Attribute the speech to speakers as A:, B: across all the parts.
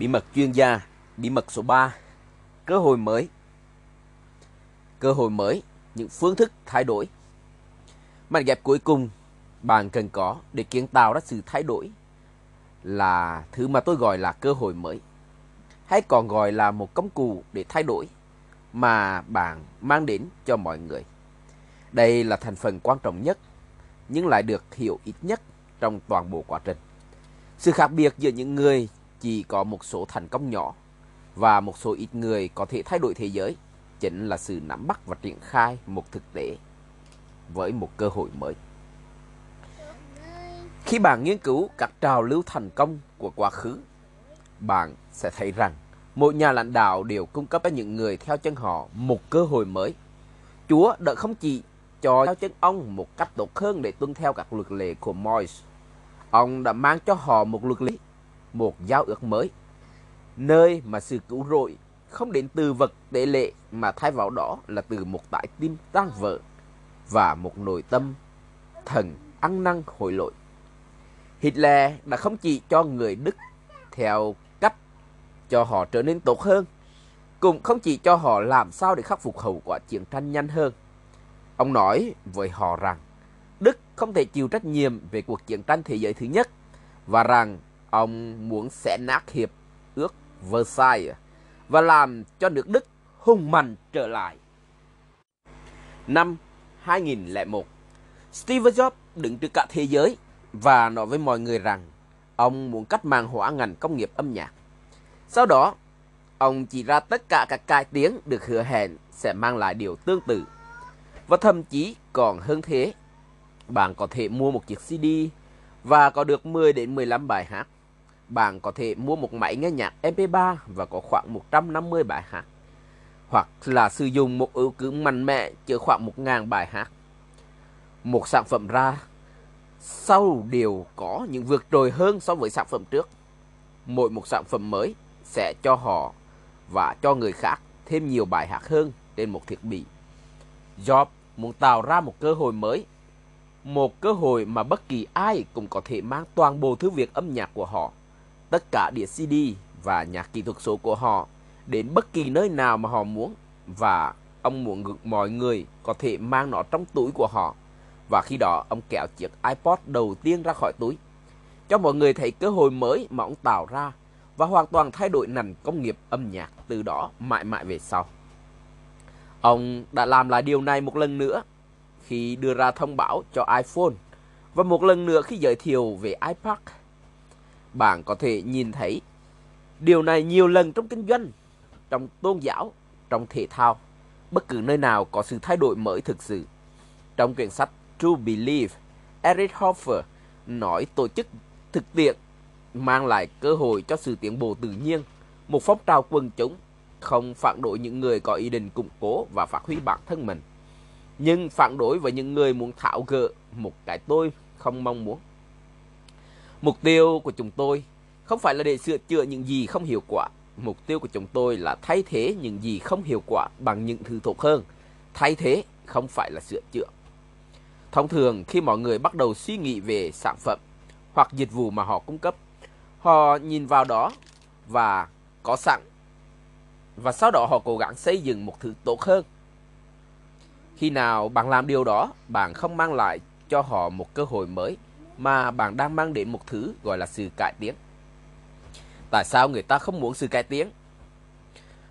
A: Bí mật chuyên gia, bí mật số 3, cơ hội mới. Cơ hội mới, những phương thức thay đổi. Mảnh ghép cuối cùng bạn cần có để kiến tạo ra sự thay đổi là thứ mà tôi gọi là cơ hội mới. Hay còn gọi là một công cụ để thay đổi mà bạn mang đến cho mọi người. Đây là thành phần quan trọng nhất nhưng lại được hiểu ít nhất trong toàn bộ quá trình. Sự khác biệt giữa những người chỉ có một số thành công nhỏ và một số ít người có thể thay đổi thế giới chính là sự nắm bắt và triển khai một thực tế với một cơ hội mới. Khi bạn nghiên cứu các trào lưu thành công của quá khứ, bạn sẽ thấy rằng mỗi nhà lãnh đạo đều cung cấp cho những người theo chân họ một cơ hội mới. Chúa đã không chỉ cho theo chân ông một cách tốt hơn để tuân theo các luật lệ của Moise. Ông đã mang cho họ một luật lệ, một giao ước mới, nơi mà sự cứu rỗi không đến từ vật tế lệ mà thay vào đó là từ một trái tim tan vỡ và một nội tâm thần ăn năn hồi lỗi. Hitler đã không chỉ cho người Đức theo cách cho họ trở nên tốt hơn, cũng không chỉ cho họ làm sao để khắc phục hậu quả chiến tranh nhanh hơn. Ông nói với họ rằng Đức không thể chịu trách nhiệm về cuộc chiến tranh thế giới thứ nhất và rằng ông muốn sẽ nát hiệp ước Versailles và làm cho nước Đức hùng mạnh trở lại. Năm 2001, Steve Jobs đứng trước cả thế giới và nói với mọi người rằng ông muốn cách mạng hóa ngành công nghiệp âm nhạc. Sau đó, ông chỉ ra tất cả các cải tiến được hứa hẹn sẽ mang lại điều tương tự. Và thậm chí còn hơn thế, bạn có thể mua một chiếc CD và có được 10 đến 15 bài hát. Bạn có thể mua một máy nghe nhạc MP3 và có khoảng 150 bài hát. Hoặc là sử dụng một ưu cứ mạnh mẽ chứa khoảng 1.000 bài hát. Một sản phẩm ra sau đều có những vượt trội hơn so với sản phẩm trước. Mỗi một sản phẩm mới sẽ cho họ và cho người khác thêm nhiều bài hát hơn trên một thiết bị. Job muốn tạo ra một cơ hội mới, một cơ hội mà bất kỳ ai cũng có thể mang toàn bộ thứ việc âm nhạc của họ, tất cả đĩa CD và nhạc kỹ thuật số của họ đến bất kỳ nơi nào mà họ muốn và ông muốn mọi người có thể mang nó trong túi của họ và khi đó, ông kéo chiếc iPod đầu tiên ra khỏi túi. Cho mọi người thấy cơ hội mới mà ông tạo ra và hoàn toàn thay đổi nền công nghiệp âm nhạc từ đó mãi mãi về sau. Ông đã làm lại điều này một lần nữa khi đưa ra thông báo cho iPhone và một lần nữa khi giới thiệu về iPad. Bạn có thể nhìn thấy điều này nhiều lần trong kinh doanh, trong tôn giáo, trong thể thao, bất cứ nơi nào có sự thay đổi mới thực sự. Trong quyển sách True Believe, Eric Hoffer nói tổ chức thực tiễn mang lại cơ hội cho sự tiến bộ tự nhiên, một phong trào quần chúng không phản đối những người có ý định củng cố và phát huy bản thân mình, nhưng phản đối với những người muốn thảo gỡ một cái tôi không mong muốn. Mục tiêu của chúng tôi không phải là để sửa chữa những gì không hiệu quả. Mục tiêu của chúng tôi là thay thế những gì không hiệu quả bằng những thứ tốt hơn. Thay thế không phải là sửa chữa. Thông thường khi mọi người bắt đầu suy nghĩ về sản phẩm hoặc dịch vụ mà họ cung cấp, họ nhìn vào đó và có sẵn và sau đó họ cố gắng xây dựng một thứ tốt hơn. Khi nào bạn làm điều đó, bạn không mang lại cho họ một cơ hội mới mà bạn đang mang đến một thứ gọi là sự cải tiến. Tại sao người ta không muốn sự cải tiến?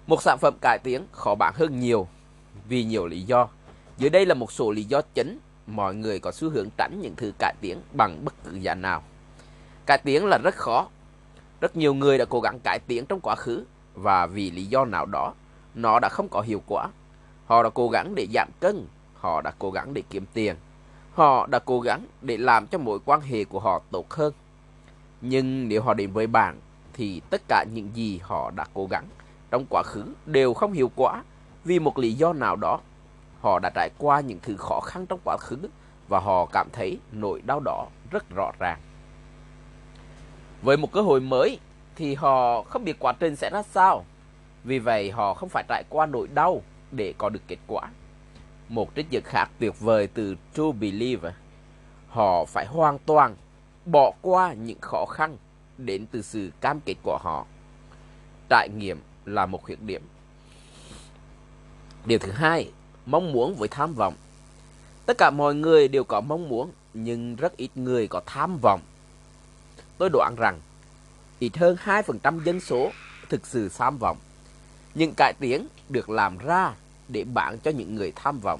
A: Một sản phẩm cải tiến khó bán hơn nhiều vì nhiều lý do. Dưới đây là một số lý do chính mọi người có xu hướng tránh những thứ cải tiến bằng bất cứ giá nào. Cải tiến là rất khó. Rất nhiều người đã cố gắng cải tiến trong quá khứ và vì lý do nào đó nó đã không có hiệu quả. Họ đã cố gắng để giảm cân, họ đã cố gắng để kiếm tiền, họ đã cố gắng để làm cho mối quan hệ của họ tốt hơn. Nhưng nếu họ đến với bạn, thì tất cả những gì họ đã cố gắng trong quá khứ đều không hiệu quả vì một lý do nào đó. Họ đã trải qua những thứ khó khăn trong quá khứ và họ cảm thấy nỗi đau đó rất rõ ràng. Với một cơ hội mới thì họ không biết quá trình sẽ ra sao. Vì vậy họ không phải trải qua nỗi đau để có được kết quả. Một trích dẫn khác tuyệt vời từ True Believer. Họ phải hoàn toàn bỏ qua những khó khăn đến từ sự cam kết của họ. trải nghiệm là một khuyết điểm. Điều thứ hai, mong muốn với tham vọng. Tất cả mọi người đều có mong muốn, nhưng rất ít người có tham vọng. Tôi đoán rằng, ít hơn 2% dân số thực sự tham vọng. Những cải tiến được làm ra để bán cho những người tham vọng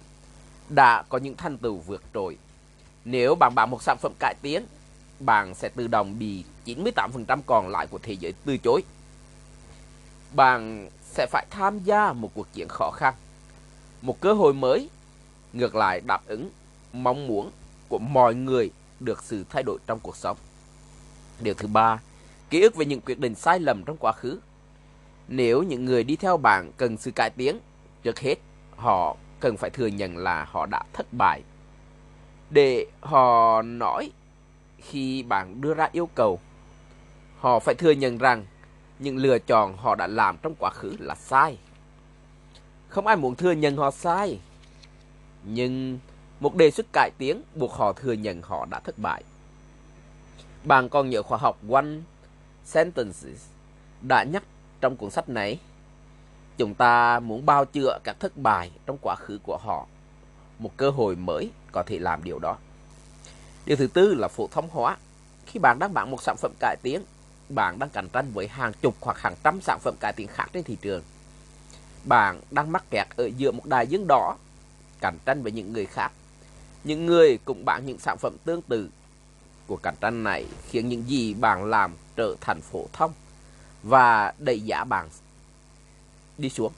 A: đã có những thành tựu vượt trội. Nếu bạn bán một sản phẩm cải tiến, bạn sẽ tự động bị 98% còn lại của thế giới từ chối. Bạn sẽ phải tham gia một cuộc chiến khó khăn, một cơ hội mới, ngược lại đáp ứng mong muốn của mọi người được sự thay đổi trong cuộc sống. Điều thứ ba, ký ức về những quyết định sai lầm trong quá khứ. Nếu những người đi theo bạn cần sự cải tiến, trước hết họ cần phải thừa nhận là họ đã thất bại. Để họ nói khi bạn đưa ra yêu cầu, họ phải thừa nhận rằng những lựa chọn họ đã làm trong quá khứ là sai. Không ai muốn thừa nhận họ sai. Nhưng một đề xuất cải tiến buộc họ thừa nhận họ đã thất bại. Bạn còn nhớ khoa học One Sentences đã nhắc trong cuốn sách này. Chúng ta muốn bao chữa các thất bại trong quá khứ của họ. Một cơ hội mới có thể làm điều đó. Điều thứ tư là phổ thông hóa. Khi bạn đang bán một sản phẩm cải tiến, bạn đang cạnh tranh với hàng chục hoặc hàng trăm sản phẩm cải tiến khác trên thị trường. Bạn đang mắc kẹt ở giữa một đại dương đỏ, cạnh tranh với những người khác. Những người cũng bán những sản phẩm tương tự. Cuộc cạnh tranh này khiến những gì bạn làm trở thành phổ thông và đẩy giá bạn đi xuống.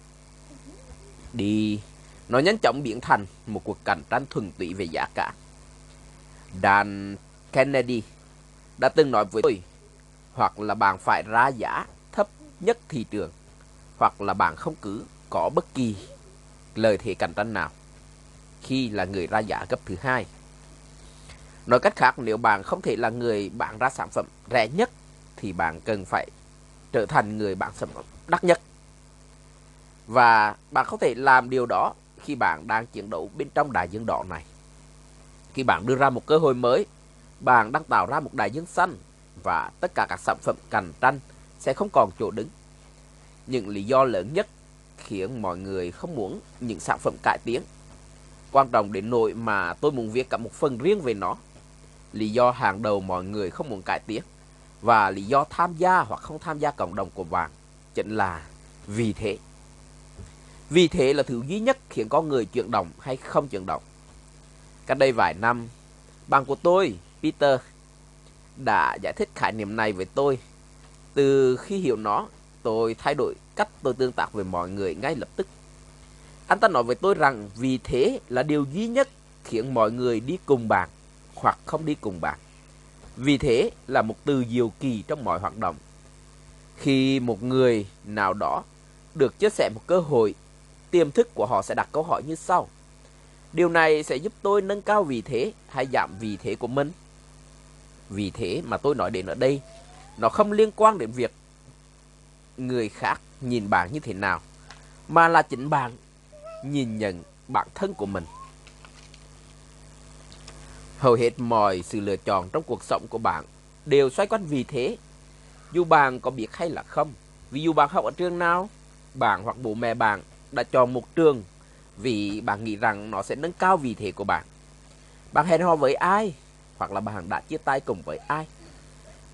A: Đi, nó nhanh chóng biến thành một cuộc cạnh tranh thuần túy về giá cả. Dan Kennedy đã từng nói với tôi hoặc là bạn phải ra giá thấp nhất thị trường hoặc là bạn không cứ có bất kỳ lời thế cạnh tranh nào khi là người ra giá gấp thứ hai. Nói cách khác, nếu bạn không thể là người bán ra sản phẩm rẻ nhất thì bạn cần phải trở thành người bán sản phẩm đắt nhất. Và bạn có thể làm điều đó khi bạn đang chiến đấu bên trong đại dương đỏ này. Khi bạn đưa ra một cơ hội mới, bạn đang tạo ra một đại dương xanh và tất cả các sản phẩm cạnh tranh sẽ không còn chỗ đứng. Những lý do lớn nhất khiến mọi người không muốn những sản phẩm cải tiến. Quan trọng đến nỗi mà tôi muốn viết cả một phần riêng về nó. Lý do hàng đầu mọi người không muốn cải tiến và lý do tham gia hoặc không tham gia cộng đồng của bạn chính là vì thế. Vì thế là thứ duy nhất khiến con người chuyển động hay không chuyển động. Cách đây vài năm, bạn của tôi, Peter, đã giải thích khái niệm này với tôi. Từ khi hiểu nó, tôi thay đổi cách tôi tương tác với mọi người ngay lập tức. Anh ta nói với tôi rằng vì thế là điều duy nhất khiến mọi người đi cùng bạn hoặc không đi cùng bạn. Vì thế là một từ diệu kỳ trong mọi hoạt động. Khi một người nào đó được chia sẻ một cơ hội, tiềm thức của họ sẽ đặt câu hỏi như sau. Điều này sẽ giúp tôi nâng cao vị thế hay giảm vị thế của mình. Vì thế mà tôi nói đến ở đây, nó không liên quan đến việc người khác nhìn bạn như thế nào, mà là chính bạn nhìn nhận bản thân của mình. Hầu hết mọi sự lựa chọn trong cuộc sống của bạn đều xoay quanh vì thế. Dù bạn có biết hay là không, ví dụ bạn học ở trường nào, bạn hoặc bố mẹ bạn đã chọn một trường vì bạn nghĩ rằng nó sẽ nâng cao vị thế của bạn. Bạn hẹn hò với ai hoặc là bạn đã chia tay cùng với ai.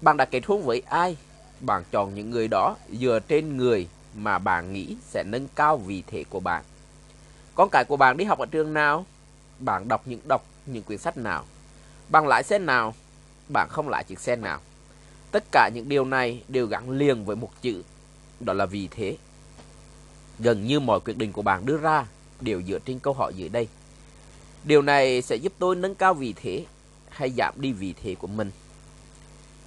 A: Bạn đã kết hôn với ai. Bạn chọn những người đó dựa trên người mà bạn nghĩ sẽ nâng cao vị thế của bạn. Con cái của bạn đi học ở trường nào? Bạn đọc những đọc những quyển sách nào? Bạn lái xe nào? Bạn không lái chiếc xe nào? Tất cả những điều này đều gắn liền với một chữ, đó là vì thế. Gần như mọi quyết định của bạn đưa ra đều dựa trên câu hỏi dưới đây. Điều này sẽ giúp tôi nâng cao vị thế hay giảm đi vị thế của mình.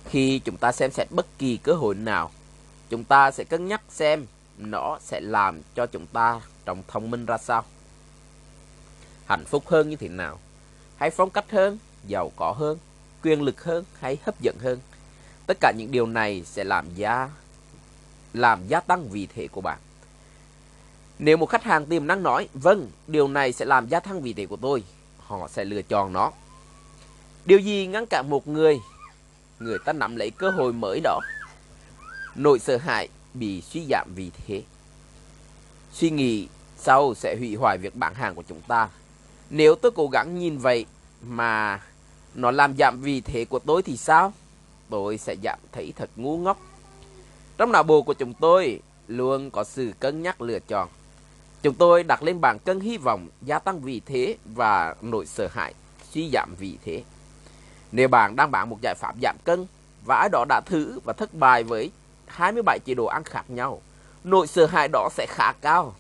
A: Khi chúng ta xem xét bất kỳ cơ hội nào, chúng ta sẽ cân nhắc xem nó sẽ làm cho chúng ta trông thông minh ra sao. Hạnh phúc hơn như thế nào? Hay phong cách hơn, giàu có hơn, quyền lực hơn hay hấp dẫn hơn? Tất cả những điều này sẽ làm gia làm gia tăng vị thế của bạn. Nếu một khách hàng tiềm năng nói, vâng, điều này sẽ làm gia tăng vị thế của tôi, họ sẽ lựa chọn nó. Điều gì ngăn cản một người, người ta nắm lấy cơ hội mới đó? Nỗi sợ hãi bị suy giảm vì thế. Suy nghĩ sau sẽ hủy hoại việc bán hàng của chúng ta. Nếu tôi cố gắng nhìn vậy mà nó làm giảm vị thế của tôi thì sao? Tôi sẽ giảm thấy thật ngu ngốc. Trong não bộ của chúng tôi luôn có sự cân nhắc lựa chọn. Chúng tôi đặt lên bảng cân hy vọng gia tăng vị thế và nỗi sợ hãi suy giảm vị thế. Nếu bạn đang bán một giải pháp giảm cân và ai đó đã thử và thất bại với 27 chế độ ăn khác nhau, nỗi sợ hãi đó sẽ khá cao.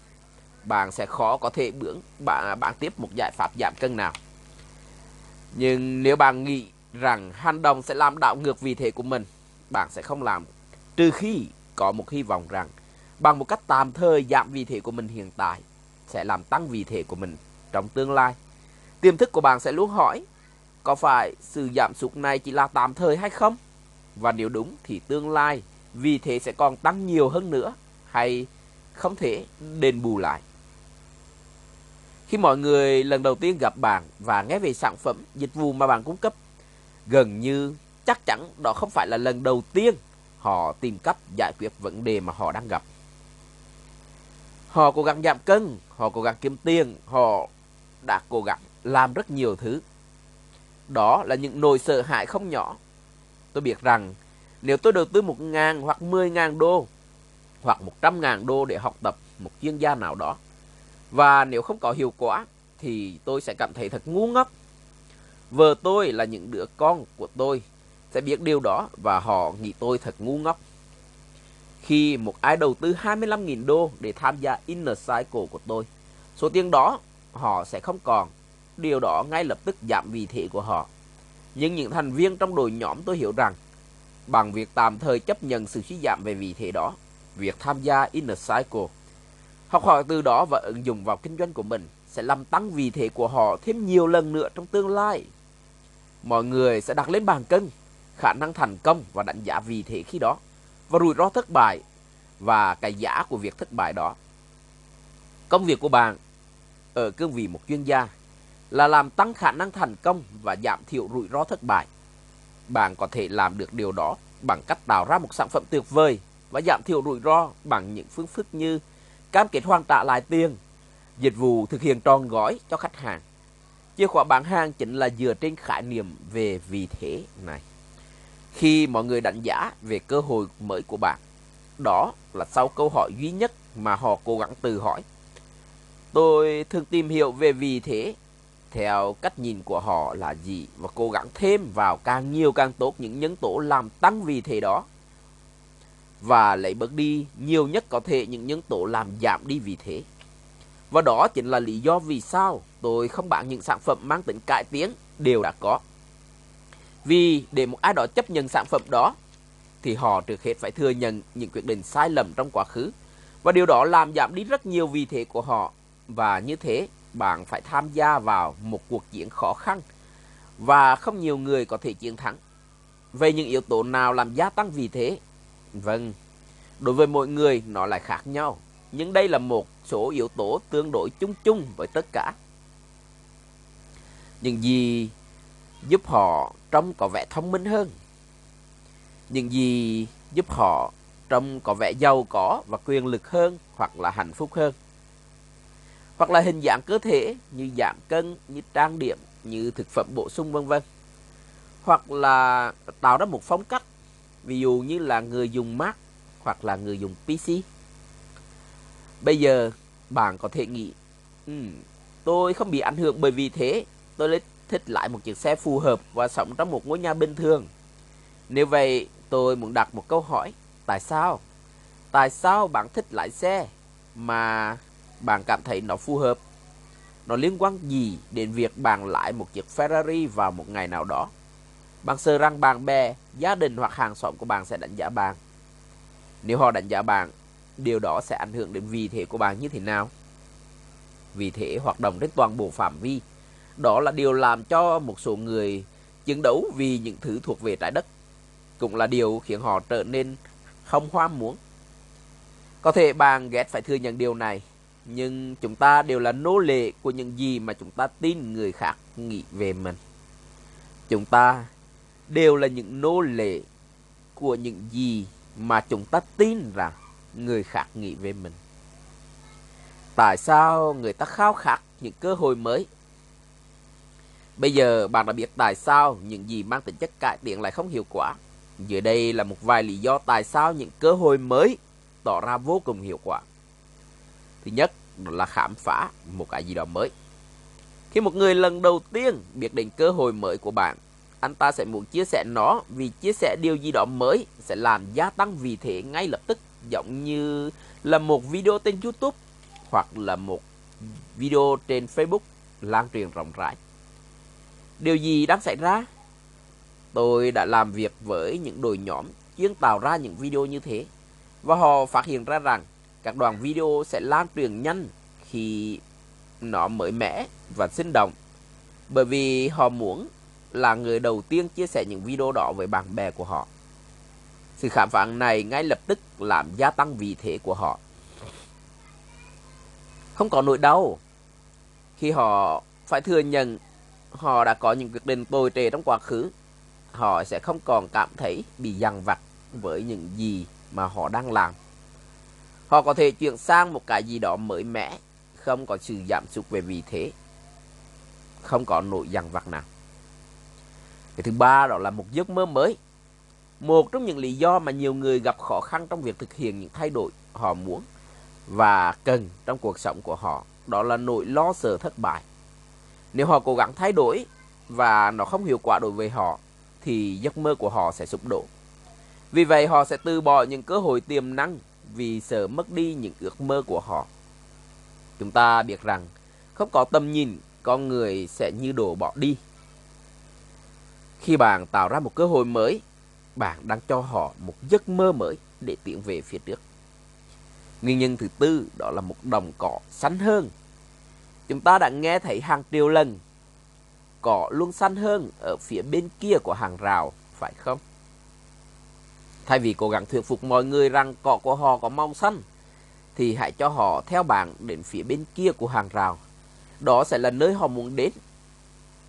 A: Bạn sẽ khó có thể bướng bạn, bạn tiếp một giải pháp giảm cân nào. Nhưng nếu bạn nghĩ rằng hành động sẽ làm đảo ngược vị thế của mình, bạn sẽ không làm trừ khi có một hy vọng rằng bằng một cách tạm thời giảm vị thế của mình hiện tại sẽ làm tăng vị thế của mình trong tương lai. Tiềm thức của bạn sẽ luôn hỏi có phải sự giảm sút này chỉ là tạm thời hay không? Và nếu đúng thì tương lai vì thế sẽ còn tăng nhiều hơn nữa hay không thể đền bù lại. Khi mọi người lần đầu tiên gặp bạn và nghe về sản phẩm, dịch vụ mà bạn cung cấp, gần như chắc chắn đó không phải là lần đầu tiên họ tìm cách giải quyết vấn đề mà họ đang gặp. Họ cố gắng giảm cân, họ cố gắng kiếm tiền, họ đã cố gắng làm rất nhiều thứ. Đó là những nỗi sợ hãi không nhỏ. Tôi biết rằng nếu tôi đầu tư 1 ngàn hoặc 10 ngàn đô hoặc 100 ngàn đô để học tập một chuyên gia nào đó và nếu không có hiệu quả thì tôi sẽ cảm thấy thật ngu ngốc. Vợ tôi là những đứa con của tôi sẽ biết điều đó và họ nghĩ tôi thật ngu ngốc. Khi một ai đầu tư 25.000 đô để tham gia Inner Cycle của tôi, số tiền đó họ sẽ không còn. Điều đó ngay lập tức giảm vị thế của họ. Nhưng những thành viên trong đội nhóm tôi hiểu rằng bằng việc tạm thời chấp nhận sự suy giảm về vị thế đó, việc tham gia Inner Cycle, học hỏi từ đó và ứng dụng vào kinh doanh của mình sẽ làm tăng vị thế của họ thêm nhiều lần nữa trong tương lai. Mọi người sẽ đặt lên bàn cân khả năng thành công và đánh giá vị thế khi đó và rủi ro thất bại và cái giá của việc thất bại đó. Công việc của bạn ở cương vị một chuyên gia là làm tăng khả năng thành công và giảm thiểu rủi ro thất bại. Bạn có thể làm được điều đó bằng cách tạo ra một sản phẩm tuyệt vời và giảm thiểu rủi ro bằng những phương thức như cam kết hoàn trả lại tiền, dịch vụ thực hiện tròn gói cho khách hàng. Chìa khóa bán hàng chính là dựa trên khái niệm về vị thế này. Khi mọi người đánh giá về cơ hội mới của bạn, đó là sau câu hỏi duy nhất mà họ cố gắng tự hỏi. Tôi thường tìm hiểu về vì thế theo cách nhìn của họ là gì và cố gắng thêm vào càng nhiều càng tốt những nhân tố làm tăng vì thế đó và lấy bớt đi nhiều nhất có thể những nhân tố làm giảm đi vì thế. Và đó chính là lý do vì sao tôi không bán những sản phẩm mang tính cải tiến đều đã có. Vì để một ai đó chấp nhận sản phẩm đó thì họ trước hết phải thừa nhận những quyết định sai lầm trong quá khứ và điều đó làm giảm đi rất nhiều vị thế của họ và như thế bạn phải tham gia vào một cuộc chiến khó khăn và không nhiều người có thể chiến thắng. Về những yếu tố nào làm gia tăng vị thế? Vâng, đối với mỗi người nó lại khác nhau, nhưng đây là một số yếu tố tương đối chung chung với tất cả. Những gì giúp họ trông có vẻ thông minh hơn? Những gì giúp họ trông có vẻ giàu có và quyền lực hơn hoặc là hạnh phúc hơn? hoặc là hình dạng cơ thể như giảm cân, như trang điểm, như thực phẩm bổ sung vân vân. Hoặc là tạo ra một phong cách, ví dụ như là người dùng Mac hoặc là người dùng PC. Bây giờ bạn có thể nghĩ, ừ, tôi không bị ảnh hưởng bởi vì thế, tôi lấy thích lại một chiếc xe phù hợp và sống trong một ngôi nhà bình thường. Nếu vậy, tôi muốn đặt một câu hỏi, tại sao? Tại sao bạn thích lái xe mà bạn cảm thấy nó phù hợp. Nó liên quan gì đến việc bạn lái một chiếc Ferrari vào một ngày nào đó? Bạn sợ rằng bạn bè, gia đình hoặc hàng xóm của bạn sẽ đánh giá bạn. Nếu họ đánh giá bạn, điều đó sẽ ảnh hưởng đến vị thế của bạn như thế nào? Vị thế hoạt động trên toàn bộ phạm vi. Đó là điều làm cho một số người chiến đấu vì những thứ thuộc về trái đất. Cũng là điều khiến họ trở nên không ham muốn. Có thể bạn ghét phải thừa nhận điều này, nhưng chúng ta đều là nô lệ của những gì mà chúng ta tin người khác nghĩ về mình. Chúng ta đều là những nô lệ của những gì mà chúng ta tin rằng người khác nghĩ về mình. Tại sao người ta khao khát những cơ hội mới? Bây giờ bạn đã biết tại sao những gì mang tính chất cải thiện lại không hiệu quả. Dưới đây là một vài lý do tại sao những cơ hội mới tỏ ra vô cùng hiệu quả. Thứ nhất là khám phá một cái gì đó mới. Khi một người lần đầu tiên biết đến cơ hội mới của bạn, anh ta sẽ muốn chia sẻ nó vì chia sẻ điều gì đó mới sẽ làm gia tăng vị thế ngay lập tức giống như là một video trên YouTube hoặc là một video trên Facebook lan truyền rộng rãi. Điều gì đang xảy ra? Tôi đã làm việc với những đội nhóm chuyên tạo ra những video như thế và họ phát hiện ra rằng các đoạn video sẽ lan truyền nhanh khi nó mới mẻ và sinh động bởi vì họ muốn là người đầu tiên chia sẻ những video đó với bạn bè của họ. Sự khám phá này ngay lập tức làm gia tăng vị thế của họ. Không có nỗi đau khi họ phải thừa nhận họ đã có những quyết định tồi tệ trong quá khứ. Họ sẽ không còn cảm thấy bị dằn vặt với những gì mà họ đang làm. Họ có thể chuyển sang một cái gì đó mới mẻ, không có sự giảm sút về vị thế, không có nỗi dằn vặt nào. Cái thứ ba đó là một giấc mơ mới. Một trong những lý do mà nhiều người gặp khó khăn trong việc thực hiện những thay đổi họ muốn và cần trong cuộc sống của họ đó là nỗi lo sợ thất bại. Nếu họ cố gắng thay đổi và nó không hiệu quả đối với họ thì giấc mơ của họ sẽ sụp đổ. Vì vậy họ sẽ từ bỏ những cơ hội tiềm năng vì sợ mất đi những ước mơ của họ. Chúng ta biết rằng không có tầm nhìn, con người sẽ như đổ bỏ đi. Khi bạn tạo ra một cơ hội mới, bạn đang cho họ một giấc mơ mới để tiến về phía trước. Nguyên nhân thứ tư đó là một đồng cỏ xanh hơn. Chúng ta đã nghe thấy hàng triệu lần cỏ luôn xanh hơn ở phía bên kia của hàng rào, phải không? Thay vì cố gắng thuyết phục mọi người rằng cỏ của họ có màu xanh, thì hãy cho họ theo bạn đến phía bên kia của hàng rào. Đó sẽ là nơi họ muốn đến.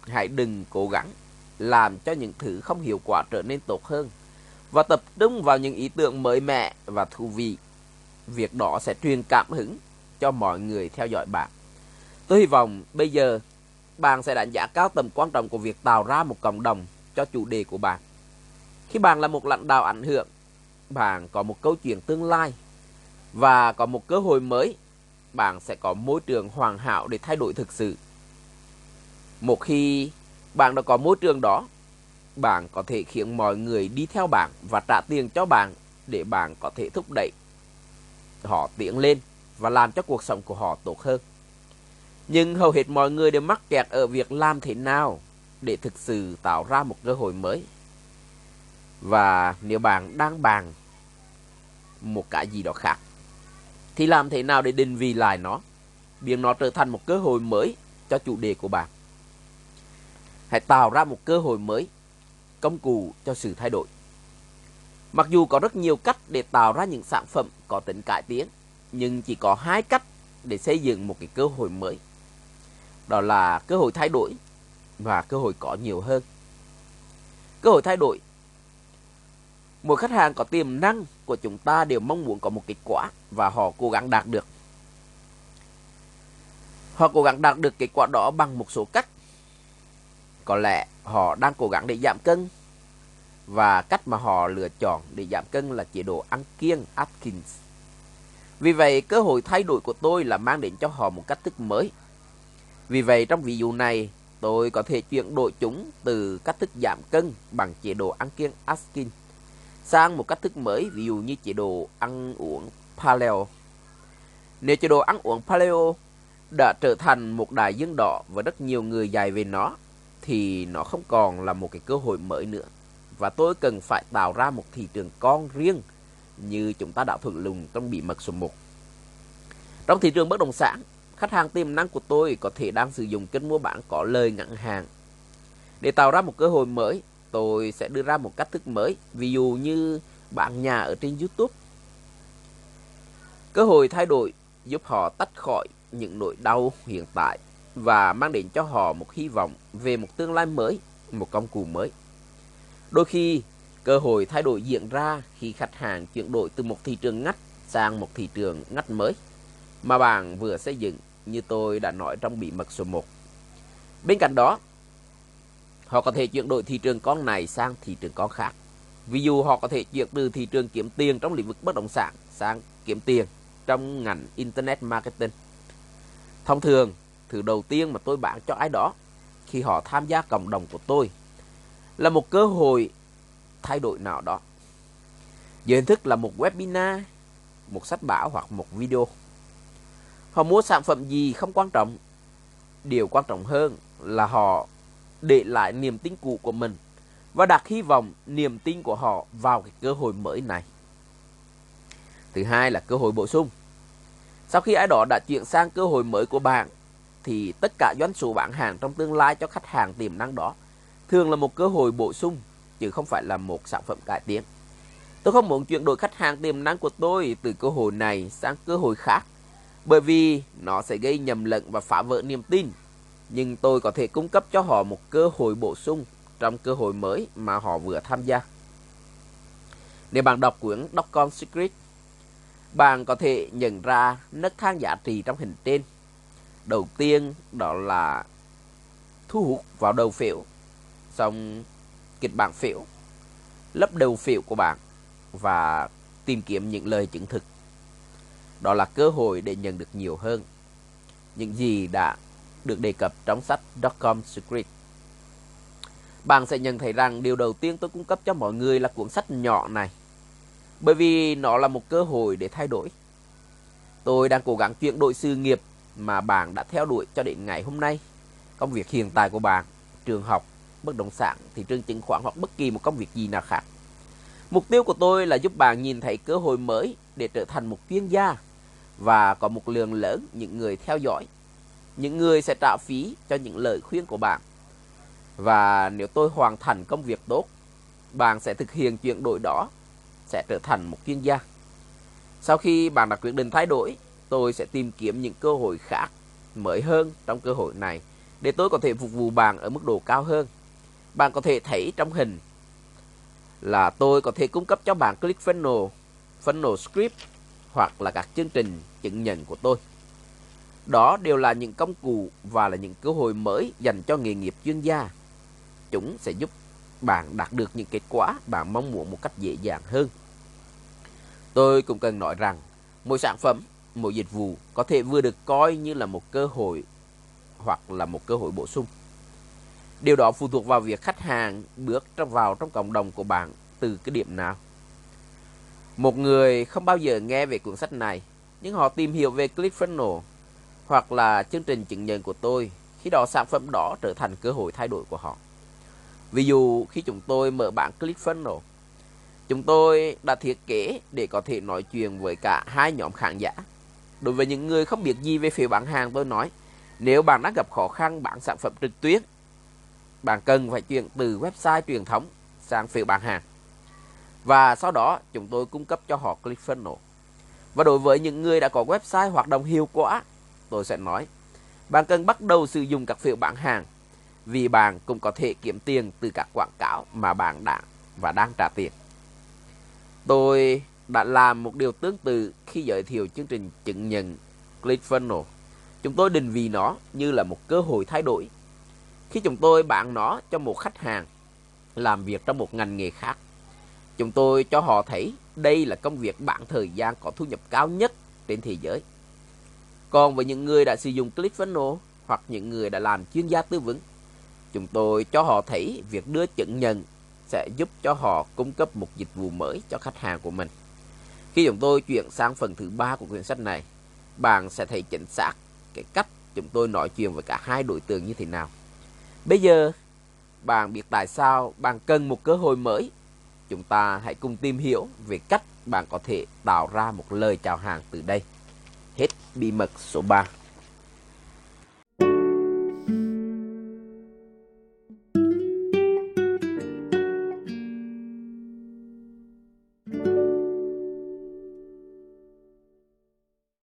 A: Hãy đừng cố gắng làm cho những thứ không hiệu quả trở nên tốt hơn và tập trung vào những ý tưởng mới mẻ và thú vị. Việc đó sẽ truyền cảm hứng cho mọi người theo dõi bạn. Tôi hy vọng bây giờ bạn sẽ đánh giá cao tầm quan trọng của việc tạo ra một cộng đồng cho chủ đề của bạn. Khi bạn là một lãnh đạo ảnh hưởng, bạn có một câu chuyện tương lai và có một cơ hội mới, bạn sẽ có môi trường hoàn hảo để thay đổi thực sự. Một khi bạn đã có môi trường đó, bạn có thể khiến mọi người đi theo bạn và trả tiền cho bạn để bạn có thể thúc đẩy họ tiến lên và làm cho cuộc sống của họ tốt hơn. Nhưng hầu hết mọi người đều mắc kẹt ở việc làm thế nào để thực sự tạo ra một cơ hội mới. Và nếu bạn đang bàn một cái gì đó khác, thì làm thế nào để định vị lại nó, biến nó trở thành một cơ hội mới cho chủ đề của bạn. Hãy tạo ra một cơ hội mới, công cụ cho sự thay đổi. Mặc dù có rất nhiều cách để tạo ra những sản phẩm có tính cải tiến, nhưng chỉ có hai cách để xây dựng một cái cơ hội mới. Đó là cơ hội thay đổi và cơ hội có nhiều hơn. Cơ hội thay đổi Mỗi khách hàng có tiềm năng của chúng ta đều mong muốn có một kết quả và họ cố gắng đạt được. Họ cố gắng đạt được kết quả đó bằng một số cách. Có lẽ họ đang cố gắng để giảm cân và cách mà họ lựa chọn để giảm cân là chế độ ăn kiêng Atkins. Vì vậy, cơ hội thay đổi của tôi là mang đến cho họ một cách thức mới. Vì vậy, trong ví dụ này, tôi có thể chuyển đổi chúng từ cách thức giảm cân bằng chế độ ăn kiêng Atkins sang một cách thức mới, ví dụ như chế độ ăn uống paleo. Nếu chế độ ăn uống paleo đã trở thành một đại dương đỏ và rất nhiều người dài về nó, thì nó không còn là một cái cơ hội mới nữa. Và tôi cần phải tạo ra một thị trường con riêng như chúng ta đã thuận lùng trong bí mật số 1. Trong thị trường bất động sản, khách hàng tiềm năng của tôi có thể đang sử dụng kênh mua bán có lời ngắn hàng. Để tạo ra một cơ hội mới, tôi sẽ đưa ra một cách thức mới, ví dụ như bán nhà ở trên YouTube. Cơ hội thay đổi giúp họ tách khỏi những nỗi đau hiện tại và mang đến cho họ một hy vọng về một tương lai mới, một công cụ mới. Đôi khi, cơ hội thay đổi diễn ra khi khách hàng chuyển đổi từ một thị trường ngách sang một thị trường ngách mới mà bạn vừa xây dựng như tôi đã nói trong bí mật số 1. Bên cạnh đó, họ có thể chuyển đổi thị trường con này sang thị trường con khác. Ví dụ họ có thể chuyển từ thị trường kiếm tiền trong lĩnh vực bất động sản sang kiếm tiền trong ngành Internet Marketing. Thông thường, thứ đầu tiên mà tôi bán cho ai đó khi họ tham gia cộng đồng của tôi là một cơ hội thay đổi nào đó. Dưới hình thức là một webinar, một sách báo hoặc một video. Họ mua sản phẩm gì không quan trọng. Điều quan trọng hơn là họ để lại niềm tin cũ của mình và đặt hy vọng niềm tin của họ vào cái cơ hội mới này. Thứ hai là cơ hội bổ sung. Sau khi ai đó đã chuyển sang cơ hội mới của bạn, thì tất cả doanh số bán hàng trong tương lai cho khách hàng tiềm năng đó thường là một cơ hội bổ sung, chứ không phải là một sản phẩm cải tiến. Tôi không muốn chuyển đổi khách hàng tiềm năng của tôi từ cơ hội này sang cơ hội khác bởi vì nó sẽ gây nhầm lẫn và phá vỡ niềm tin. Nhưng tôi có thể cung cấp cho họ một cơ hội bổ sung trong cơ hội mới mà họ vừa tham gia. Nếu bạn đọc quyển Doctor Secret, bạn có thể nhận ra nấc thang giá trị trong hình trên. Đầu tiên đó là thu hút vào đầu phiếu, xong kịch bản phiếu, lấp đầu phiếu của bạn và tìm kiếm những lời chứng thực. Đó là cơ hội để nhận được nhiều hơn những gì đã được đề cập trong sách Dotcom Secret. Bạn sẽ nhận thấy rằng điều đầu tiên tôi cung cấp cho mọi người là cuốn sách nhỏ này. Bởi vì nó là một cơ hội để thay đổi. Tôi đang cố gắng chuyển đổi sự nghiệp mà bạn đã theo đuổi cho đến ngày hôm nay. Công việc hiện tại của bạn, trường học, bất động sản, thị trường chứng khoán hoặc bất kỳ một công việc gì nào khác. Mục tiêu của tôi là giúp bạn nhìn thấy cơ hội mới để trở thành một chuyên gia và có một lượng lớn những người theo dõi. Những người sẽ trả phí cho những lời khuyên của bạn. Và nếu tôi hoàn thành công việc tốt, bạn sẽ thực hiện chuyển đổi đó, sẽ trở thành một chuyên gia. Sau khi bạn đã quyết định thay đổi, tôi sẽ tìm kiếm những cơ hội khác mới hơn trong cơ hội này để tôi có thể phục vụ bạn ở mức độ cao hơn. Bạn có thể thấy trong hình là tôi có thể cung cấp cho bạn ClickFunnels, Funnel Script hoặc là các chương trình chứng nhận của tôi. Đó đều là những công cụ và là những cơ hội mới dành cho nghề nghiệp chuyên gia. Chúng sẽ giúp bạn đạt được những kết quả bạn mong muốn một cách dễ dàng hơn. Tôi cũng cần nói rằng mỗi sản phẩm, mỗi dịch vụ có thể vừa được coi như là một cơ hội hoặc là một cơ hội bổ sung. Điều đó phụ thuộc vào việc khách hàng bước vào trong cộng đồng của bạn từ cái điểm nào. Một người không bao giờ nghe về cuốn sách này, nhưng họ tìm hiểu về ClickFunnels hoặc là chương trình chứng nhận của tôi, khi đó sản phẩm đó trở thành cơ hội thay đổi của họ. Ví dụ khi chúng tôi mở bảng ClickFunnels, chúng tôi đã thiết kế để có thể nói chuyện với cả hai nhóm khán giả. Đối với những người không biết gì về phiếu bán hàng tôi nói, nếu bạn đã gặp khó khăn bán sản phẩm trực tuyến, bạn cần phải chuyển từ website truyền thống sang phiếu bán hàng. Và sau đó chúng tôi cung cấp cho họ ClickFunnels. Và đối với những người đã có website hoạt động hiệu quả, tôi sẽ nói bạn cần bắt đầu sử dụng các phiếu bán hàng vì bạn cũng có thể kiếm tiền từ các quảng cáo mà bạn đã và đang trả tiền. Tôi đã làm một điều tương tự khi giới thiệu chương trình chứng nhận ClickFunnels. Chúng tôi định vị nó như là một cơ hội thay đổi. Khi chúng tôi bán nó cho một khách hàng làm việc trong một ngành nghề khác Chúng tôi cho họ thấy đây là công việc bạn thời gian có thu nhập cao nhất trên thế giới. Còn với những người đã sử dụng ClickFunnels hoặc những người đã làm chuyên gia tư vấn, chúng tôi cho họ thấy việc đưa chứng nhận sẽ giúp cho họ cung cấp một dịch vụ mới cho khách hàng của mình. Khi chúng tôi chuyển sang phần thứ ba của quyển sách này, bạn sẽ thấy chính xác cái cách chúng tôi nói chuyện với cả hai đối tượng như thế nào. Bây giờ, bạn biết tại sao bạn cần một cơ hội mới chúng ta hãy cùng tìm hiểu về cách bạn có thể tạo ra một lời chào hàng từ đây. Hết bí mật số 3.